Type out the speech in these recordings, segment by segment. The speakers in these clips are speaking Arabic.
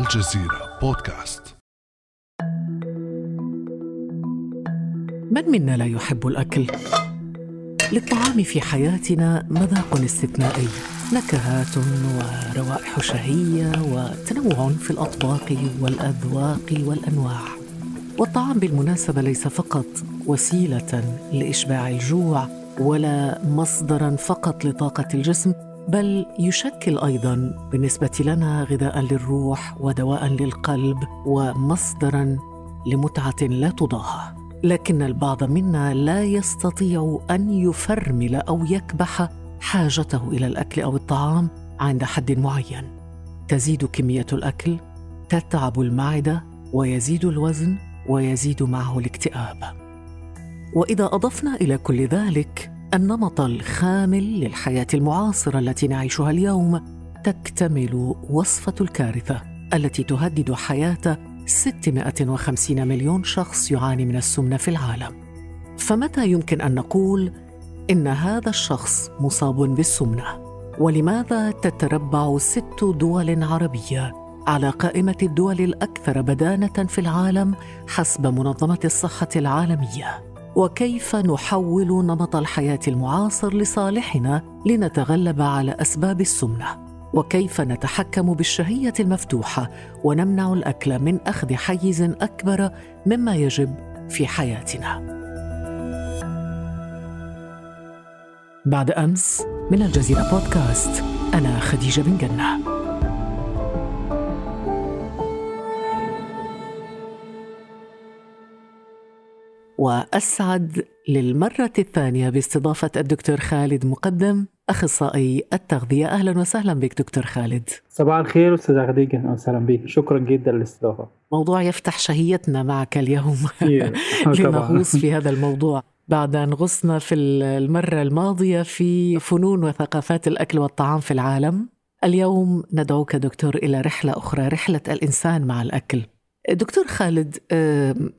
الجزيرة بودكاست. من منا لا يحب الأكل؟ للطعام في حياتنا مذاق استثنائي. نكهات وروائح شهية وتنوع في الأطباق والأذواق والأنواع. والطعام بالمناسبة ليس فقط وسيلة لإشباع الجوع ولا مصدرا فقط لطاقة الجسم بل يشكل أيضا بالنسبة لنا غذاء للروح ودواء للقلب ومصدرا لمتعة لا تضاهى. لكن البعض منا لا يستطيع أن يفرمل أو يكبح حاجته إلى الأكل أو الطعام عند حد معين. تزيد كمية الأكل تتعب المعدة ويزيد الوزن ويزيد معه الاكتئاب. وإذا أضفنا إلى كل ذلك النمط الخامل للحياة المعاصرة التي نعيشها اليوم تكتمل وصفة الكارثة التي تهدد حياة 650 مليون شخص يعاني من السمنة في العالم. فمتى يمكن أن نقول إن هذا الشخص مصاب بالسمنة؟ ولماذا تتربع ست دول عربية على قائمة الدول الأكثر بدانة في العالم حسب منظمة الصحة العالمية؟ وكيف نحول نمط الحياة المعاصر لصالحنا لنتغلب على أسباب السمنة؟ وكيف نتحكم بالشهية المفتوحة ونمنع الأكل من أخذ حيز أكبر مما يجب في حياتنا؟ بعد أمس من الجزيرة بودكاست أنا خديجة بن جنة. وأسعد للمرة الثانية باستضافة الدكتور خالد مقدم أخصائي التغذية. أهلا وسهلا بك دكتور خالد. صباح الخير أستاذ خديجه أهلا وسهلا بك. شكرا جدا للاستضافة. موضوع يفتح شهيتنا معك اليوم. لنغوص في هذا الموضوع. بعد أن غصنا في المرة الماضية في فنون وثقافات الأكل والطعام في العالم اليوم ندعوك دكتور إلى رحلة أخرى رحلة الإنسان مع الأكل. دكتور خالد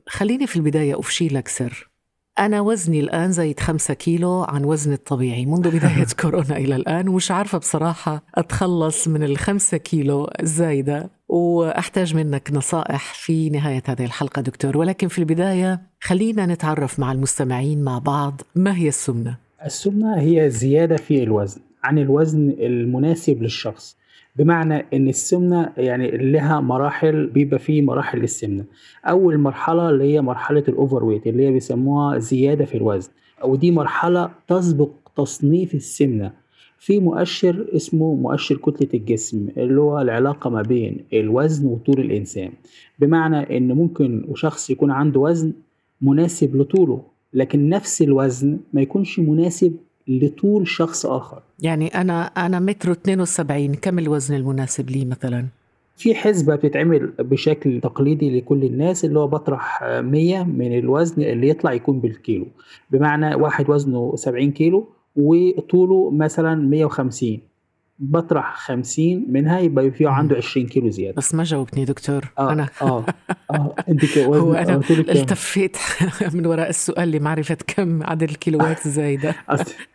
خليني في البداية أفشي لك سر. أنا وزني الآن زايد خمسة كيلو عن وزني الطبيعي منذ بداية كورونا إلى الآن ومش عارفة بصراحة أتخلص من الخمسة كيلو الزايدة وأحتاج منك نصائح في نهاية هذه الحلقة دكتور. ولكن في البداية خلينا نتعرف مع المستمعين مع بعض ما هي السمنة؟ السمنة هي زيادة في الوزن عن الوزن المناسب للشخص. بمعنى إن السمنة يعني لها مراحل بيبقى فيه مراحل للسمنة. أول مرحلة اللي هي مرحلة الاوفر ويت اللي هي بيسموها زيادة في الوزن. ودي مرحلة تسبق تصنيف السمنة. في مؤشر اسمه مؤشر كتلة الجسم اللي هو العلاقة ما بين الوزن وطول الإنسان. بمعنى إن ممكن شخص يكون عنده وزن مناسب لطوله لكن نفس الوزن ما يكونش مناسب لطول شخص آخر. يعني أنا أنا متر 72 كم الوزن المناسب لي مثلا؟ في حسبة بتتعمل بشكل تقليدي لكل الناس اللي هو بطرح 100 من الوزن اللي يطلع يكون بالكيلو. بمعنى واحد وزنه 70 كيلو وطوله مثلا 150 بطرح 50 منها يبقى في عنده 20 كيلو زيادة. بس ما جاوبتني دكتور. آه أنا آه آه. أنت هو أنا التفيت من وراء السؤال لمعرفة كم عدد الكيلوات الزايده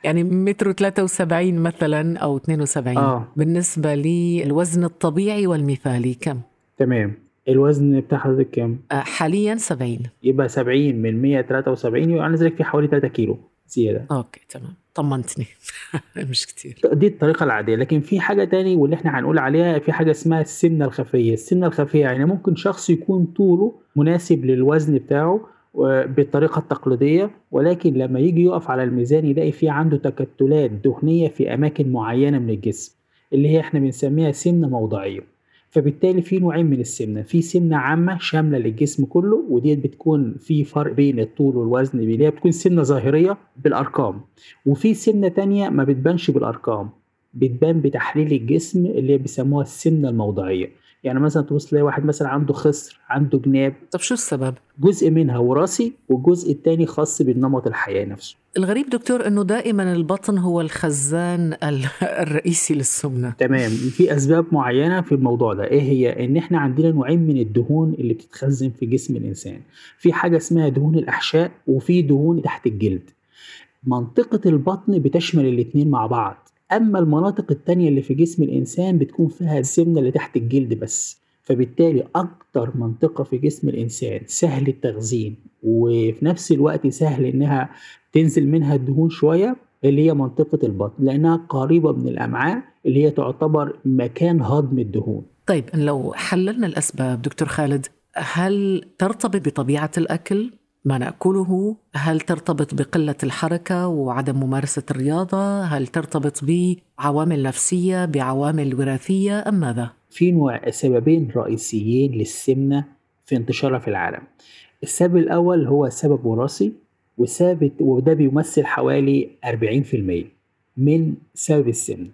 يعني متر 73 مثلا أو 72 آه. بالنسبة للوزن الطبيعي والمثالي كم؟ تمام. الوزن بتاع حضرتك كام؟ حاليا 70 يبقى 70 من 173 يبقى ذلك في حوالي 3 كيلو. زيادة. أوكي تمام. طمنتني. مش كتير. دي الطريقة العادية. لكن في حاجة تاني واللي إحنا هنقول عليها في حاجة اسمها السمنة الخفية. السمنة الخفية يعني ممكن شخص يكون طوله مناسب للوزن بتاعه بالطريقة التقليدية ولكن لما يجي يقف على الميزان يلاقي فيه عنده تكتلات دهنية في أماكن معينة من الجسم اللي هي إحنا بنسميها سمنة موضعية. فبالتالي في نوعين من السمنة. في سمنة عامة شاملة للجسم كله وديت بتكون في فرق بين الطول والوزن اللي هي بتكون سمنة ظاهرية بالأرقام. وفي سمنة تانية ما بتبانش بالأرقام بتبان بتحليل الجسم اللي بيسموها السمنة الموضعية. يعني مثلا تبص تلاقي واحد مثلا عنده خصر عنده جناب. طب شو السبب؟ جزء منها وراثي والجزء الثاني خاص بالنمط الحياة نفسه. الغريب دكتور إنه دائما البطن هو الخزان الرئيسي للسمنة. تمام. في أسباب معينة في الموضوع ده. إيه هي؟ إن إحنا عندنا نوعين من الدهون اللي بتتخزن في جسم الإنسان. في حاجة اسمها دهون الأحشاء وفي دهون تحت الجلد. منطقة البطن بتشمل الاثنين مع بعض. أما المناطق التانية اللي في جسم الإنسان بتكون فيها السمنة اللي تحت الجلد بس. فبالتالي أكتر منطقة في جسم الإنسان سهل التخزين وفي نفس الوقت سهل إنها تنزل منها الدهون شوية اللي هي منطقة البطن لأنها قريبة من الأمعاء اللي هي تعتبر مكان هضم الدهون. طيب لو حللنا الأسباب دكتور خالد هل ترتبط بطبيعة الأكل؟ ما نأكله؟ هل ترتبط بقلة الحركة وعدم ممارسة الرياضة؟ هل ترتبط بعوامل نفسية بعوامل وراثية؟ أم ماذا؟ في نوع سببين رئيسيين للسمنة في انتشارها في العالم. السبب الأول هو سبب وراثي وثابت وده بيمثل حوالي 40% من سبب السمنة.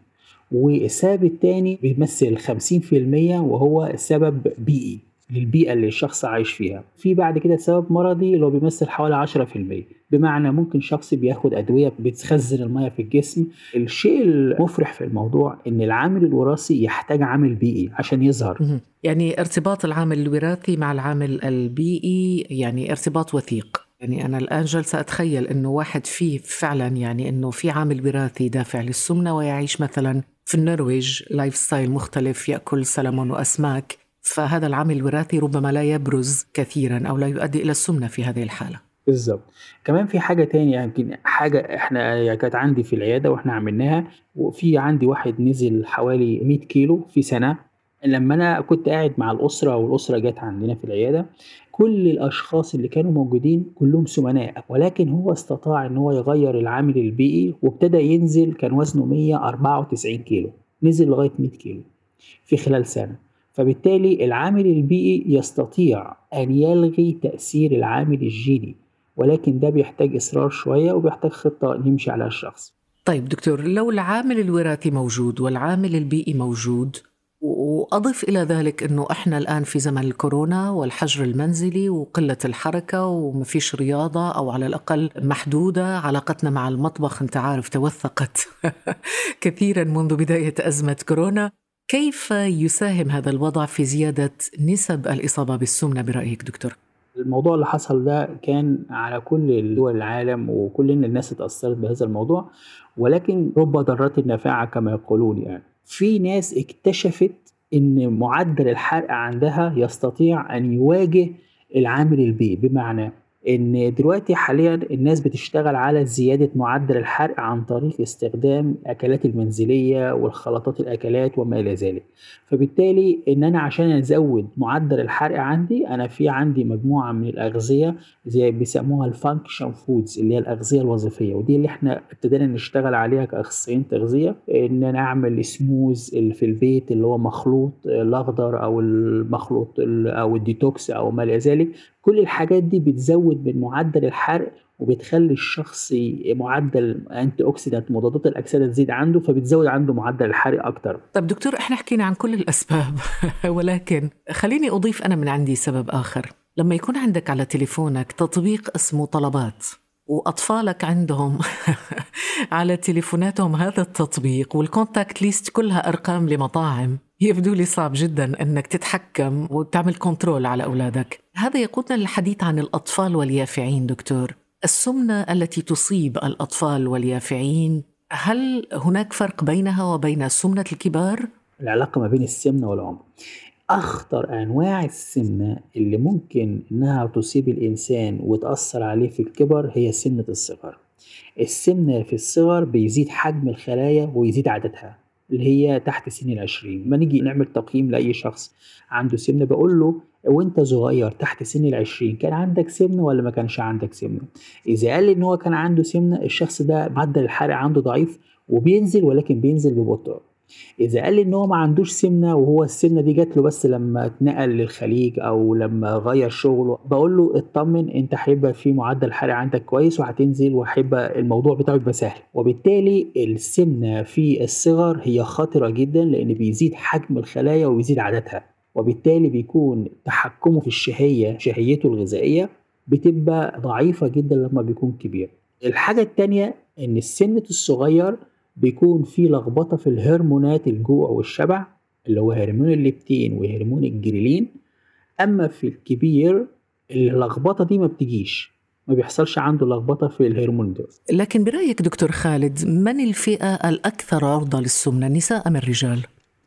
والسبب الثاني بيمثل 50% وهو سبب بيئي. للبيئة اللي الشخص عايش فيها. في بعد كده سبب مرضي اللي هو بيمثل حوالي 10% بمعنى ممكن شخص بياخد أدوية بتخزن المياه في الجسم. الشيء المفرح في الموضوع إن العامل الوراثي يحتاج عامل بيئي عشان يظهر. يعني ارتباط العامل الوراثي مع العامل البيئي يعني ارتباط وثيق. يعني أنا الآن جالسة أتخيل إنه واحد فيه فعلا يعني إنه في عامل وراثي دافع للسمنة ويعيش مثلا في النرويج lifestyle مختلف يأكل سلمون وأسماك. فهذا العامل الوراثي ربما لا يبرز كثيرا أو لا يؤدي إلى السمنة في هذه الحالة. بالظبط كمان في حاجة تانية يمكن حاجة إحنا كانت عندي في العيادة وإحنا عملناها وفي عندي واحد نزل حوالي 100 كيلو في سنة. لما أنا كنت قاعد مع الأسرة والأسرة جت عندنا في العيادة كل الأشخاص اللي كانوا موجودين كلهم سمناء ولكن هو استطاع إن هو يغير العامل البيئي وابتدى ينزل كان وزنه 194 كيلو نزل لغاية 100 كيلو في خلال سنة. فبالتالي العامل البيئي يستطيع أن يلغي تأثير العامل الجيني ولكن ده بيحتاج إصرار شوية وبيحتاج خطة نمشي على الشخص. طيب دكتور لو العامل الوراثي موجود والعامل البيئي موجود وأضف إلى ذلك أنه إحنا الآن في زمن الكورونا والحجر المنزلي وقلة الحركة ومفيش رياضة أو على الأقل محدودة علاقتنا مع المطبخ أنت عارف توثقت كثيرا منذ بداية أزمة كورونا. كيف يساهم هذا الوضع في زيادة نسب الإصابة بالسمنة برأيك دكتور؟ الموضوع اللي حصل ده كان على كل دول العالم وكل الناس اتأثرت بهذا الموضوع ولكن رب ضارات نافعة كما يقولون يعني في ناس اكتشفت إن معدل الحرق عندها يستطيع أن يواجه العامل البيئي بمعنى إن دلوقتي حاليا الناس بتشتغل على زيادة معدل الحرق عن طريق استخدام الاكلات المنزلية والخلطات الأكلات وما إلى ذلك. فبالتالي إن أنا عشان أزود معدل الحرق عندي أنا في عندي مجموعة من الأغذية زي بيسموها ال function foods اللي هي الأغذية الوظيفية ودي اللي إحنا ابتدينا نشتغل عليها كأخصائيين تغذية إن أنا أعمل smoothies في البيت اللي هو مخلوط الأخضر أو المخلوط أو الديتوكس أو ما إلى ذلك. كل الحاجات دي بتزود من معدل الحرق وبتخلي الشخص معدل antioxidant مضادات الأكسدة تزيد عنده فبتزود عنده معدل الحرق أكتر. طب دكتور إحنا حكينا عن كل الأسباب ولكن خليني أضيف أنا من عندي سبب آخر. لما يكون عندك على تليفونك تطبيق اسمه طلبات وأطفالك عندهم على تليفوناتهم هذا التطبيق وال contact list كلها أرقام لمطاعم يبدو لي صعب جدا إنك تتحكم وتعمل control على أولادك. هذا يقودنا للحديث عن الأطفال واليافعين دكتور. السمنة التي تصيب الأطفال واليافعين هل هناك فرق بينها وبين سمنة الكبار؟ العلاقة ما بين السمنة والعمر. أخطر أنواع السمنة اللي ممكن إنها تصيب الإنسان وتأثر عليه في الكبر هي سمنة الصغر. السمنة في الصغر بيزيد حجم الخلايا ويزيد عددها اللي هي تحت سن العشرين. ما نيجي نعمل تقييم لأي شخص عنده سمنة بقول له وانت صغير تحت سن العشرين كان عندك سمنة ولا ما كانش عندك سمنة إذا قال إن هو كان عنده سمنة الشخص ده معدل الحرق عنده ضعيف وبينزل ولكن بينزل ببطء. إذا قال إن هو ما عندوش سمنة وهو السمنة دي جات له بس لما اتنقل للخليج أو لما غير شغله بقول له اطمن أنت هيبقى في معدل حرق عندك كويس وهتنزل وهيبقى الموضوع بتاعك يبقى سهل. وبالتالي السمنة في الصغر هي خطرة جدا لأن بيزيد حجم الخلايا وبيزيد عددها. وبالتالي بيكون تحكمه في الشهية شهيته الغذائية بتبقى ضعيفة جدا لما بيكون كبير. الحاجة التانية إن السن الصغير بيكون في لخبطة في الهرمونات الجوع والشبع اللي هو هرمون الليبتين وهرمون الجريلين. أما في الكبير اللخبطة دي ما بتجيش ما بيحصلش عنده لخبطة في الهرمون ده. لكن برأيك دكتور خالد من الفئة الأكثر عرضة للسمنة النساء أم الرجال؟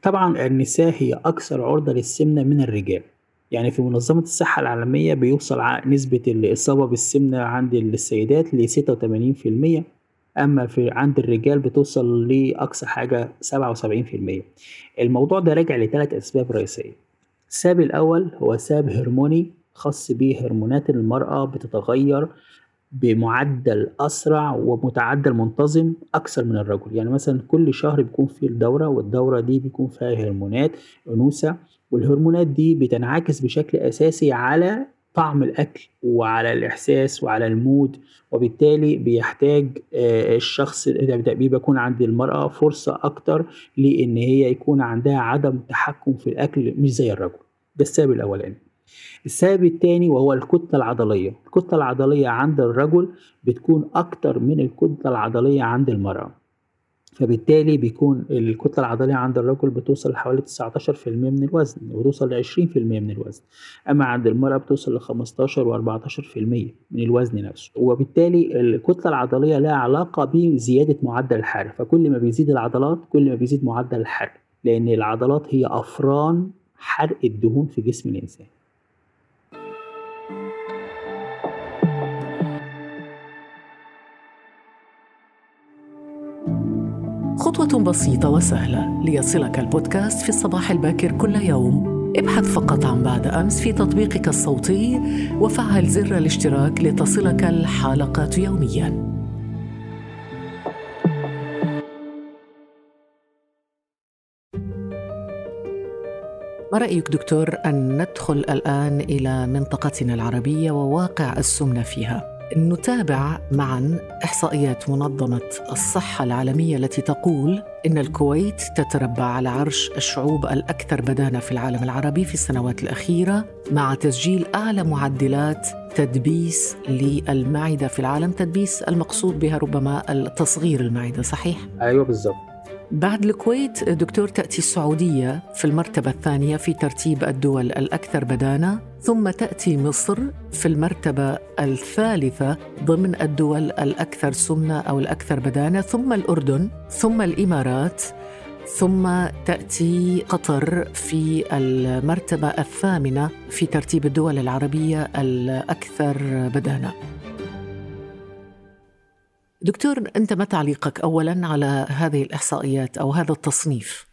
طبعا النساء هي أكثر عرضة للسمنة من الرجال. يعني في منظمة الصحة العالمية بيوصل نسبة الإصابة بالسمنة عند السيدات ل 86% أما في عند الرجال بتوصل لأقصى حاجة 77% الموضوع ده راجع لثلاث أسباب رئيسية. السبب الأول هو سبب هرموني خاص به هرمونات المرأة بتتغير بمعدل أسرع ومتعدل منتظم أكثر من الرجل. يعني مثلا كل شهر بيكون فيه الدورة والدورة دي بيكون فيها هرمونات أنوثة والهرمونات دي بتنعكس بشكل أساسي على طعم الأكل وعلى الإحساس وعلى المود وبالتالي بيحتاج الشخص بيكون عند المرأة فرصة أكتر لإن هي يكون عندها عدم تحكم في الأكل مش زي الرجل. ده السبب الأولاني. السبب الثاني وهو الكتلة العضلية. الكتلة العضلية عند الرجل بتكون أكتر من الكتلة العضلية عند المرأة. فبالتالي بيكون الكتلة العضلية عند الرجل بتوصل لحوالي 19% من الوزن وتوصل ل 20% من الوزن. أما عند المرأة بتوصل ل 15 و 14% من الوزن نفسه. وبالتالي الكتلة العضلية لها علاقة بزيادة معدل الحرق. فكل ما بيزيد العضلات كل ما بيزيد معدل الحرق. لأن العضلات هي أفران حرق الدهون في جسم الإنسان. خطوة بسيطة وسهلة ليصلك البودكاست في الصباح الباكر كل يوم ابحث فقط عن بعد أمس في تطبيقك الصوتي وفعل زر الاشتراك لتصلك الحلقات يومياً ما رأيك دكتور أن ندخل الآن إلى منطقتنا العربية وواقع السمنة فيها؟ نتابع معا إحصائيات منظمة الصحة العالمية التي تقول إن الكويت تتربع على عرش الشعوب الأكثر بدانة في العالم العربي في السنوات الأخيرة مع تسجيل أعلى معدلات تدبيس للمعدة في العالم، تدبيس المقصود بها ربما تصغير المعدة، صحيح؟ أيوه بالضبط بعد الكويت دكتور تأتي السعودية في المرتبة الثانية في ترتيب الدول الأكثر بدانة ثم تأتي مصر في المرتبة الثالثة ضمن الدول الأكثر سمنة أو الأكثر بدانة ثم الأردن ثم الإمارات ثم تأتي قطر في المرتبة الثامنة في ترتيب الدول العربية الأكثر بدانة. دكتور أنت ما تعليقك اولا على هذه الإحصائيات أو هذا التصنيف؟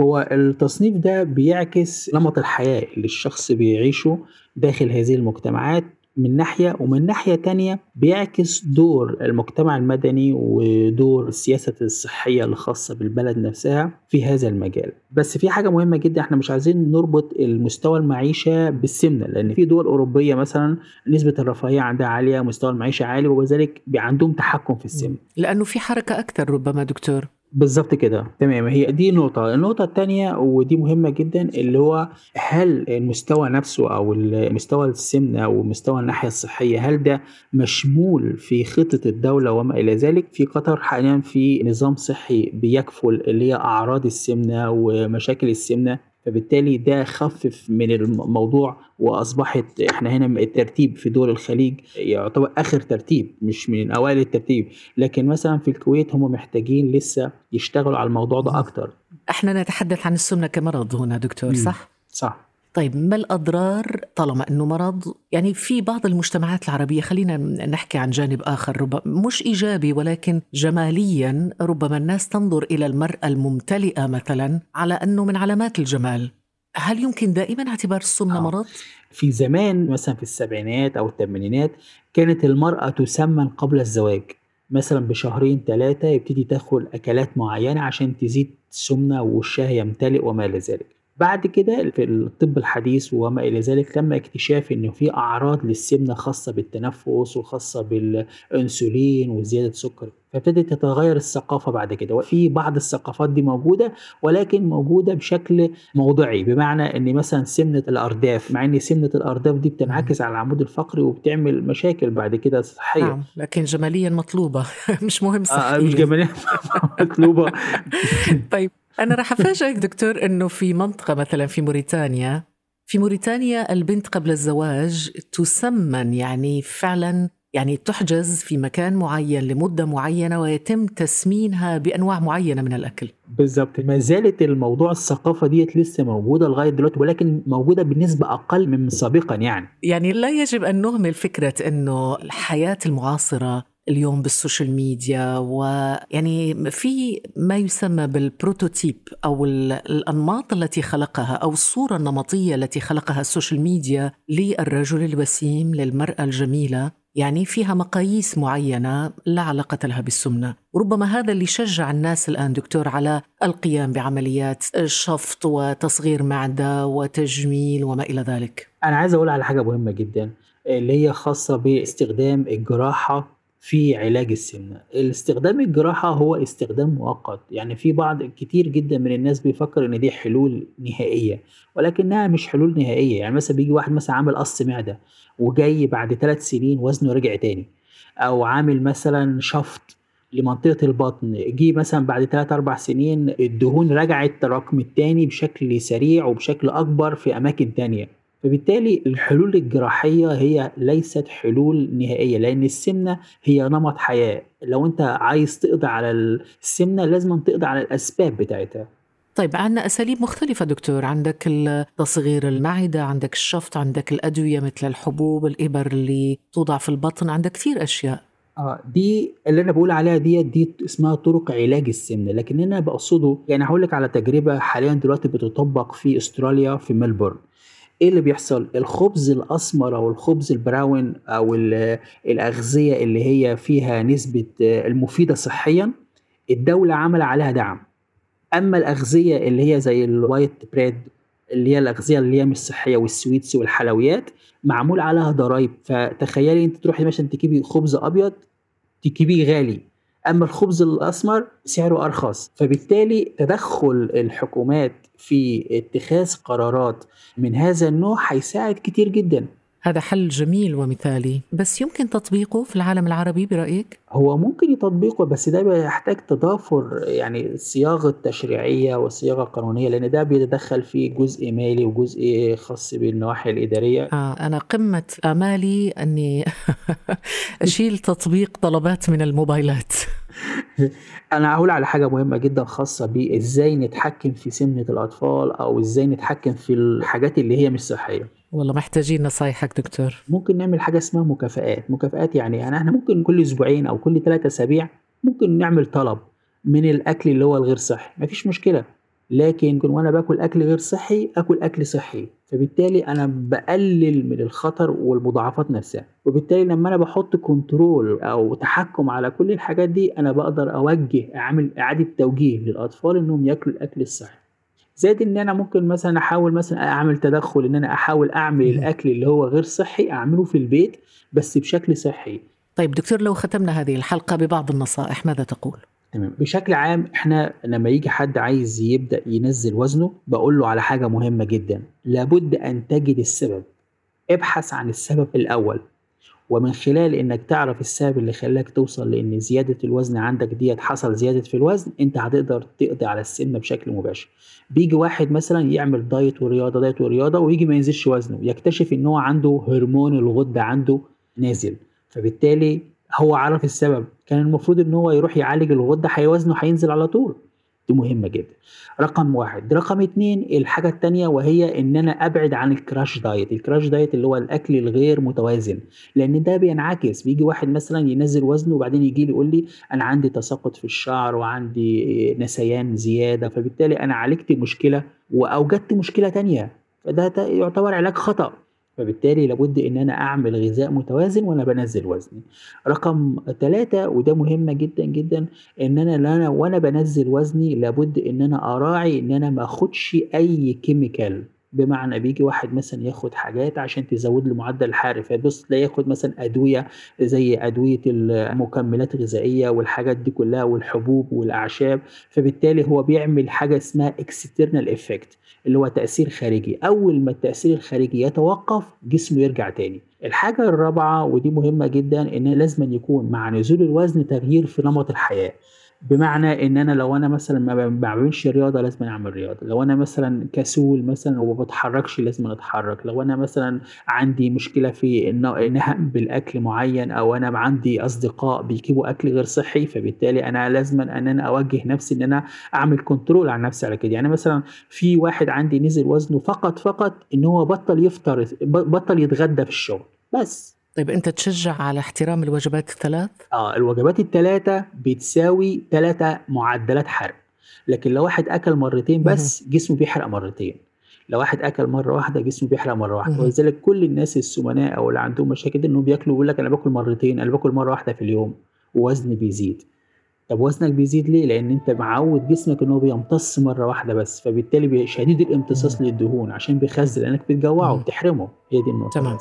هو التصنيف ده بيعكس نمط الحياة اللي الشخص بيعيشه داخل هذه المجتمعات من ناحية ومن ناحية تانية بيعكس دور المجتمع المدني ودور السياسة الصحية الخاصة بالبلد نفسها في هذا المجال. بس في حاجة مهمة جدا إحنا مش عايزين نربط المستوى المعيشة بالسمنة لأن في دول أوروبية مثلا نسبة الرفاهية عندها عالية مستوى المعيشة عالي وبذلك عندهم تحكم في السمنة. لأنه في حركة أكثر ربما دكتور. بالظبط كده. تمام. هي دي نقطة. النقطة الثانية ودي مهمة جدا اللي هو هل المستوى نفسه أو مستوى السمنة أو مستوى الناحية الصحية هل ده مشمول في خطة الدولة وما إلى ذلك؟ في قطر حاليا في نظام صحي بيكفل اللي هي أعراض السمنة ومشاكل السمنة. فبالتالي ده خفف من الموضوع وأصبحت إحنا هنا الترتيب في دول الخليج يعتبر آخر ترتيب مش من أوائل الترتيب. لكن مثلا في الكويت هم محتاجين لسه يشتغلوا على الموضوع ده أكتر. إحنا نتحدث عن السمنة كمرض هنا دكتور صح؟ صح. طيب ما الأضرار طالما أنه مرض يعني في بعض المجتمعات العربية خلينا نحكي عن جانب آخر ربما مش إيجابي ولكن جماليا ربما الناس تنظر إلى المرأة الممتلئة مثلا على أنه من علامات الجمال هل يمكن دائما اعتبار السمنة آه. مرض؟ في زمان مثلا في السبعينات أو الثمانينات كانت المرأة تسمن قبل الزواج مثلا بشهرين ثلاثة يبتدي تاكل أكلات معينة عشان تزيد السمنة ووشها يمتلئ وما إلى ذلك بعد كده في الطب الحديث وما إلى ذلك تم اكتشاف انه في أعراض للسمنة خاصة بالتنفس وخاصة بالإنسولين وزيادة السكر. فابتدت تتغير الثقافة بعد كده. وفي بعض الثقافات دي موجودة ولكن موجودة بشكل موضعي. بمعنى إن مثلا سمنة الأرداف مع إن سمنة الأرداف دي بتنعكس على العمود الفقري وبتعمل مشاكل بعد كده صحية. نعم لكن جماليا مطلوبة. مش مهم صحيا آه مش جماليا مطلوبة. طيب. أنا راح أفاجئك دكتور إنه في منطقة مثلا في موريتانيا في موريتانيا البنت قبل الزواج تسمن يعني فعلا يعني تحجز في مكان معين لمدة معينة ويتم تسمينها بأنواع معينة من الأكل. بالظبط ما زالت الموضوع الثقافة ديت لسه موجودة لغاية دلوقتي ولكن موجودة بنسبة أقل من سابقا يعني. يعني لا يجب أن نهمل فكرة أنه الحياة المعاصرة اليوم بال social media ويعني في ما يسمى بال prototype أو الأنماط التي خلقها أو الصورة النمطية التي خلقها ال social media للرجل الوسيم للمرأة الجميلة يعني فيها مقاييس معينة لا علاقة لها بالسمنة، وربما هذا اللي شجع الناس الآن دكتور على القيام بعمليات شفط وتصغير معدة وتجميل وما إلى ذلك. أنا عايز أقول على حاجة مهمة جدا اللي هي خاصة باستخدام الجراحة في علاج السمنة. الاستخدام الجراحة هو استخدام مؤقت. يعني في بعض كتير جدا من الناس بيفكر إن دي حلول نهائية ولكنها مش حلول نهائية. يعني مثلا بيجي واحد مثلا عامل قص معدة وجاي بعد ثلاث سنين وزنه رجع تاني أو عامل مثلا شفط لمنطقة البطن جه مثلا بعد 3 4 سنين الدهون رجعت تراكم التاني بشكل سريع وبشكل أكبر في أماكن تانية. فبالتالي الحلول الجراحية هي ليست حلول نهائية لأن السمنة هي نمط حياة. لو أنت عايز تقضي على السمنة لازم تقضي على الأسباب بتاعتها. طيب عندنا أساليب مختلفة دكتور. عندك تصغير المعدة عندك الشفط عندك الأدوية مثل الحبوب الإبر اللي توضع في البطن عندك كثير أشياء. آه دي اللي أنا بقول عليها دي دي اسمها طرق علاج السمنة. لكن أنا بقصده يعني هقول لك على تجربة حاليا دلوقتي بتطبق في أستراليا في ملبورن. إيه اللي بيحصل؟ الخبز الأسمر أو الخبز ال brown أو الأغذية اللي هي فيها نسبة المفيدة صحيا الدولة عمل عليها دعم. أما الأغذية اللي هي زي ال white bread اللي هي الأغذية اللي هي مش صحية وال sweets والحلويات معمول عليها ضرايب فتخيلي أنت تروحي مثلا تجيبي خبز أبيض تجيبيه غالي. أما الخبز الأسمر سعره أرخص. فبالتالي تدخل الحكومات في اتخاذ قرارات من هذا النوع هيساعد كتير جدا. هذا حل جميل ومثالي. بس يمكن تطبيقه في العالم العربي برأيك؟ هو ممكن تطبيقه بس ده بيحتاج تضافر يعني الصياغة التشريعية والصياغة القانونية لأن ده بيتدخل فيه جزء مالي وجزء خاص بالنواحي الإدارية. آه أنا قمة آمالي أني أشيل تطبيق طلبات من الموبايلات. أنا هقول على حاجة مهمة جدا خاصة بازاي نتحكم في سمنه الأطفال أو إزاي نتحكم في الحاجات اللي هي مش صحية. والله محتاجين نصايحك دكتور. ممكن نعمل حاجة اسمها مكافآت. مكافآت يعني يعني إحنا ممكن كل أسبوعين أو كل ثلاثة أسابيع ممكن نعمل طلب من الأكل اللي هو الغير صحي. مفيش مشكلة. لكن وأنا باكل أكل غير صحي آكل أكل صحي. فبالتالي أنا بقلل من الخطر والمضاعفات نفسها. وبالتالي لما أنا بحط كنترول أو تحكم على كل الحاجات دي أنا بقدر أوجه أعمل إعادة توجيه للأطفال إنهم ياكلوا الأكل الصحي. زائد إن أنا ممكن مثلا أحاول مثلا أعمل تدخل إن أنا أحاول أعمل الاكل اللي هو غير صحي أعمله في البيت بس بشكل صحي. طيب دكتور لو ختمنا هذه الحلقة ببعض النصائح ماذا تقول؟ تمام. بشكل عام إحنا لما يجي حد عايز يبدأ ينزل وزنه بقول له على حاجة مهمة جدا. لابد أن تجد السبب. ابحث عن السبب الأول. ومن خلال إنك تعرف السبب اللي خلاك توصل لإن زيادة الوزن عندك ديت حصل زيادة في الوزن أنت هتقدر تقضي على السمنه بشكل مباشر. بيجي واحد مثلا يعمل diet ورياضة diet ورياضة ويجي ما ينزلش وزنه يكتشف إن هو عنده هرمون الغدة عنده نازل. فبالتالي هو عرف السبب. كان المفروض إن هو يروح يعالج الغده وزنه هينزل على طول. دي مهمة جدا. رقم واحد. رقم اتنين الحاجة التانية وهي إن أنا أبعد عن ال crash diet ال crash diet اللي هو الأكل الغير متوازن. لأن ده بينعكس. بيجي واحد مثلا ينزل وزنه وبعدين يجي لي يقول لي أنا عندي تساقط في الشعر وعندي نسيان زيادة. فبالتالي أنا عالجت مشكلة وأوجدت مشكلة تانية. فده يعتبر علاج خطأ. فبالتالي لابد إن أنا أعمل غذاء متوازن وأنا بنزل وزني. رقم ثلاثة وده مهمة جدا جدا إن أنا لا وأنا بنزل وزني لابد إن أنا أراعي إن أنا ما أخدش أي كيميكال. بمعنى بيجي واحد مثلا ياخد حاجات عشان تزود له معدل الحرق فبص تلاقي ياخد مثلا أدوية زي أدوية المكملات الغذائيه والحاجات دي كلها والحبوب والأعشاب فبالتالي هو بيعمل حاجة اسمها external effect اللي هو تأثير خارجي. أول ما التأثير الخارجي يتوقف جسمه يرجع تاني. الحاجة الرابعة ودي مهمة جدا إن لازم يكون مع نزول الوزن تغيير في نمط الحياة. بمعنى إن أنا لو أنا مثلا ما بعملش رياضة لازم أعمل رياضة. لو أنا مثلا كسول مثلا وما بتحركش لازم أتحرك. لو أنا مثلا عندي مشكلة في نهم بالاكل معين أو أنا عندي أصدقاء بيجيبوا أكل غير صحي فبالتالي أنا لازم ان أنا أوجه نفسي إن أنا أعمل كنترول على نفسي على كده. يعني مثلا في واحد عندي نزل وزنه فقط فقط إن هو بطل يفطر بطل يتغدى في الشغل. بس. طيب أنت تشجع على احترام الوجبات الثلاث؟ آه الوجبات الثلاثة بتساوي ثلاثة معدلات حرق. لكن لو واحد أكل مرتين بس جسمه بيحرق مرتين. لو واحد أكل مرة واحدة جسمه بيحرق مرة واحدة. ولذلك كل الناس السمناء أو اللي عندهم مشاكل إنهم بياكلوا بيقول لك أنا باكل مرتين أنا باكل مرة واحدة في اليوم. ووزني بيزيد. طب وزنك بيزيد ليه؟ لأن أنت معود جسمك إن هو بيمتص مرة واحدة بس. فبالتالي شديد الامتصاص للدهون عشان بيخزن لأنك بتجوعه وبتحرمه. هي دي النقطة تمام.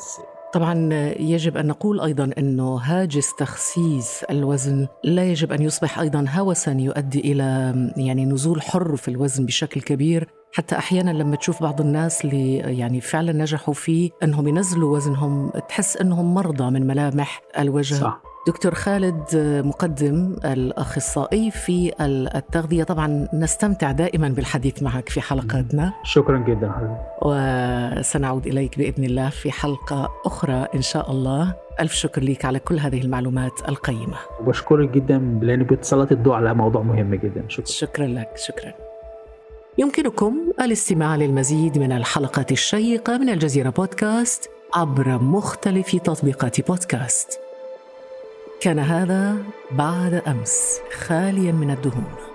طبعا يجب أن نقول أيضا انه هاجس تخسيس الوزن لا يجب أن يصبح أيضا هوسا يؤدي إلى يعني نزول حر في الوزن بشكل كبير. حتى أحيانا لما تشوف بعض الناس اللي يعني فعلا نجحوا فيه أنهم ينزلوا وزنهم تحس أنهم مرضى من ملامح الوجه. صح. دكتور خالد مقدم الأخصائي في التغذية. طبعا نستمتع دائما بالحديث معك في حلقاتنا. شكرا جدا حضرتك وسنعود إليك بإذن الله في حلقة أخرى إن شاء الله. ألف شكر لك على كل هذه المعلومات القيمة. وبشكرك جدا لأن بتسلط الضوء على موضوع مهم جدا. شكرا. شكرا لك شكرا. يمكنكم الاستماع للمزيد من الحلقات الشيقة من الجزيرة بودكاست عبر مختلف تطبيقات بودكاست. كان هذا بعد أمس خاليا من الدهون.